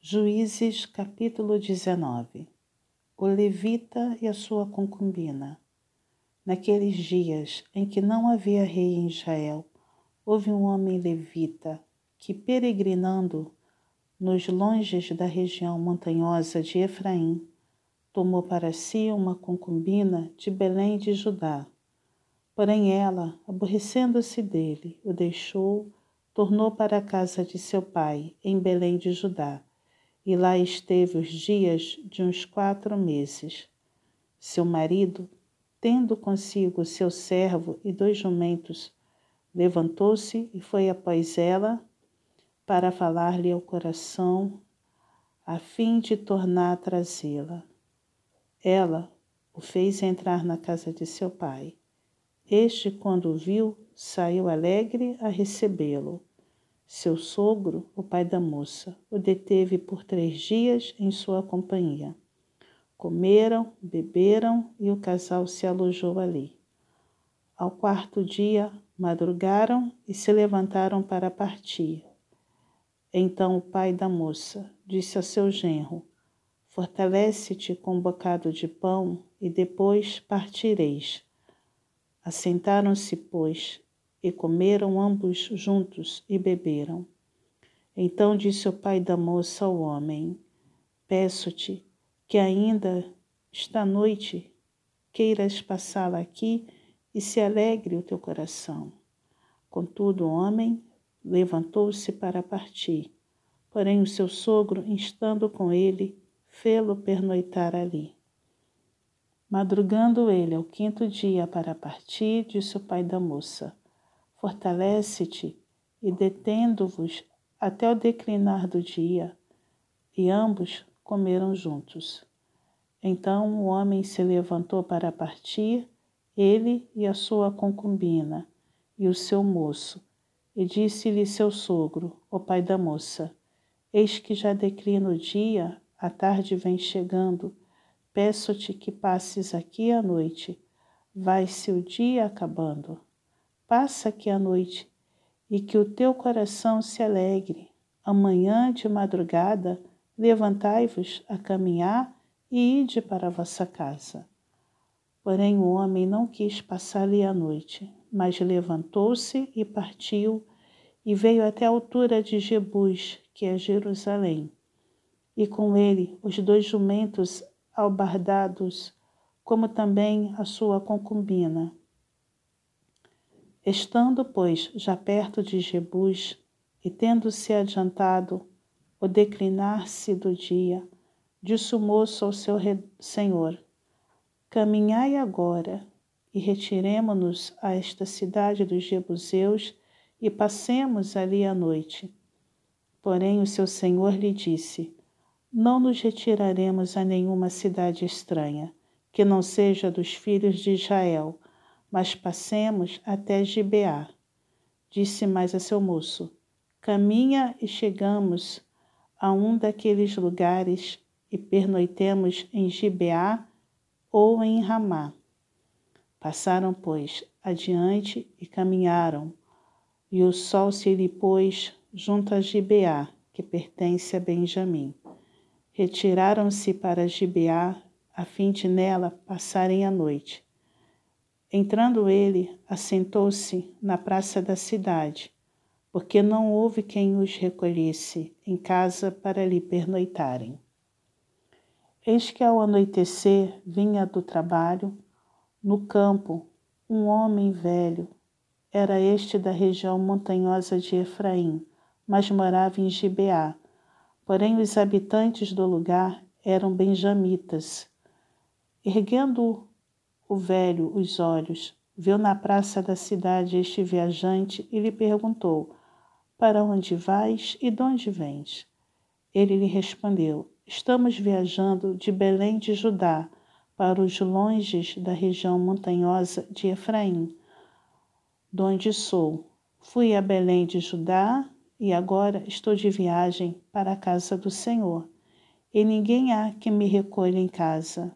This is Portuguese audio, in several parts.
Juízes capítulo 19 O levita e a sua concubina. Naqueles dias em que não havia rei em Israel, houve um homem levita que, peregrinando nos longes da região montanhosa de Efraim, tomou para si uma concubina de Belém de Judá. Porém ela, aborrecendo-se dele, o deixou, tornou para a casa de seu pai, em Belém de Judá e lá esteve os dias de uns quatro meses. Seu marido, tendo consigo seu servo e dois jumentos, levantou-se e foi após ela para falar-lhe ao coração, a fim de tornar a trazê-la. Ela o fez entrar na casa de seu pai. Este, quando o viu, saiu alegre a recebê-lo. Seu sogro, o pai da moça, o deteve por três dias em sua companhia. Comeram, beberam e o casal se alojou ali. Ao quarto dia, madrugaram e se levantaram para partir. Então o pai da moça disse a seu genro: Fortalece-te com um bocado de pão e depois partireis. Assentaram-se, pois, e comeram ambos juntos e beberam. Então disse o pai da moça ao homem: Peço-te que ainda esta noite queiras passá-la aqui e se alegre o teu coração. Contudo, o homem levantou-se para partir, porém o seu sogro, instando com ele, fê-lo pernoitar ali. Madrugando ele ao quinto dia para partir, disse o pai da moça: Fortalece-te e detendo-vos até o declinar do dia. E ambos comeram juntos. Então o homem se levantou para partir, ele e a sua concubina, e o seu moço, e disse-lhe seu sogro, o pai da moça: Eis que já declina o dia, a tarde vem chegando. Peço-te que passes aqui a noite. Vai-se o dia acabando passa aqui a noite e que o teu coração se alegre. Amanhã de madrugada levantai-vos a caminhar e ide para a vossa casa. Porém o homem não quis passar ali a noite, mas levantou-se e partiu e veio até a altura de Jebus, que é Jerusalém, e com ele os dois jumentos albardados, como também a sua concubina. Estando, pois, já perto de Jebus, e tendo-se adiantado o declinar-se do dia, disse o moço ao seu senhor: Caminhai agora e retiremo-nos a esta cidade dos Jebuseus e passemos ali a noite. Porém, o seu senhor lhe disse: Não nos retiraremos a nenhuma cidade estranha, que não seja dos filhos de Israel mas passemos até Gibeá. Disse mais a seu moço: Caminha e chegamos a um daqueles lugares e pernoitemos em Gibeá ou em Ramá. Passaram, pois, adiante e caminharam, e o sol se lhe pôs junto a Gibeá, que pertence a Benjamim. Retiraram-se para Gibeá, a fim de nela passarem a noite. Entrando ele, assentou-se na praça da cidade, porque não houve quem os recolhesse em casa para lhe pernoitarem. Eis que ao anoitecer vinha do trabalho, no campo, um homem velho. Era este da região montanhosa de Efraim, mas morava em Gibeá. Porém, os habitantes do lugar eram benjamitas. Erguendo o velho os olhos, viu na praça da cidade este viajante e lhe perguntou: Para onde vais e de onde vens? Ele lhe respondeu: Estamos viajando de Belém de Judá para os longes da região montanhosa de Efraim, de onde sou. Fui a Belém de Judá e agora estou de viagem para a casa do Senhor. E ninguém há que me recolha em casa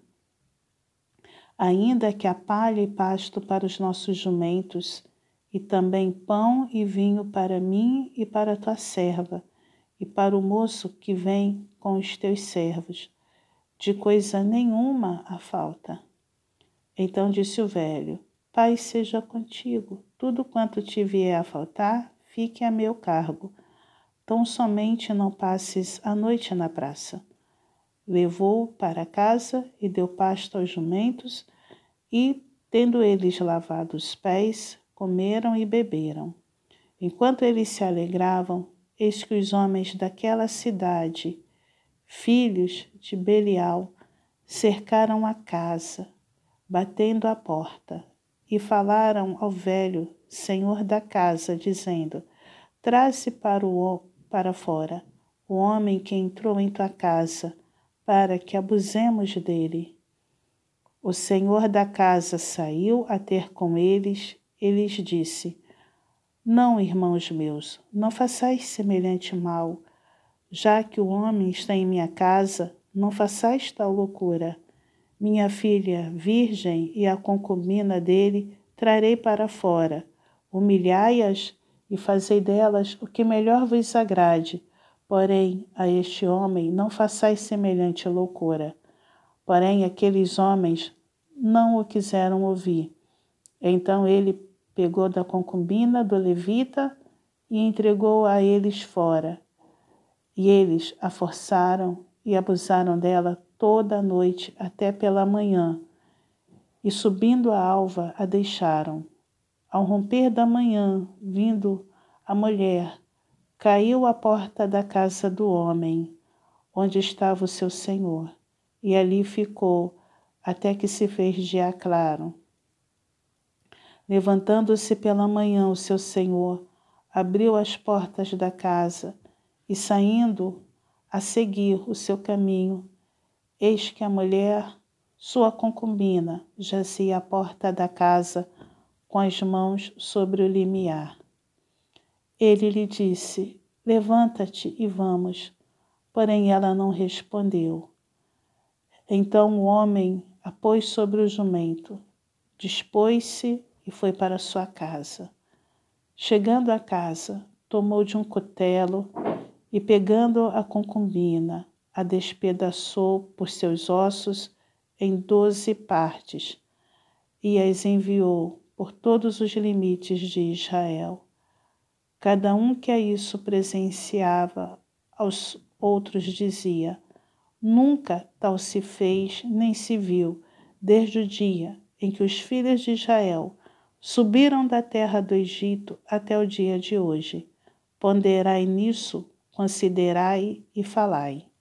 ainda que a palha e pasto para os nossos jumentos, e também pão e vinho para mim e para tua serva, e para o moço que vem com os teus servos. De coisa nenhuma a falta. Então disse o velho: Pai seja contigo, tudo quanto te vier a faltar, fique a meu cargo. Tão somente não passes a noite na praça. Levou-o para casa e deu pasto aos jumentos, e, tendo eles lavado os pés, comeram e beberam. Enquanto eles se alegravam, eis que os homens daquela cidade, filhos de Belial, cercaram a casa, batendo à porta, e falaram ao velho senhor da casa, dizendo: Traze para o para fora o homem que entrou em tua casa, para que abusemos dele. O senhor da casa saiu a ter com eles e lhes disse: Não, irmãos meus, não façais semelhante mal. Já que o homem está em minha casa, não façais tal loucura. Minha filha virgem e a concubina dele trarei para fora. Humilhai-as e fazei delas o que melhor vos agrade. Porém, a este homem não façais semelhante loucura. Porém, aqueles homens não o quiseram ouvir. Então ele pegou da concubina do levita e entregou a eles fora. E eles a forçaram e abusaram dela toda a noite até pela manhã. E subindo a alva, a deixaram. Ao romper da manhã, vindo a mulher, caiu à porta da casa do homem, onde estava o seu senhor, e ali ficou até que se fez dia claro. Levantando-se pela manhã, o seu senhor abriu as portas da casa e, saindo a seguir o seu caminho, eis que a mulher, sua concubina, jazia à porta da casa com as mãos sobre o limiar. Ele lhe disse: Levanta-te e vamos. Porém ela não respondeu. Então o homem a pôs sobre o jumento, dispôs-se e foi para sua casa. Chegando à casa, tomou de um cutelo e, pegando a concubina, a despedaçou por seus ossos em doze partes e as enviou por todos os limites de Israel. Cada um que a isso presenciava, aos outros dizia: Nunca tal se fez nem se viu, desde o dia em que os filhos de Israel subiram da terra do Egito até o dia de hoje. Ponderai nisso, considerai e falai.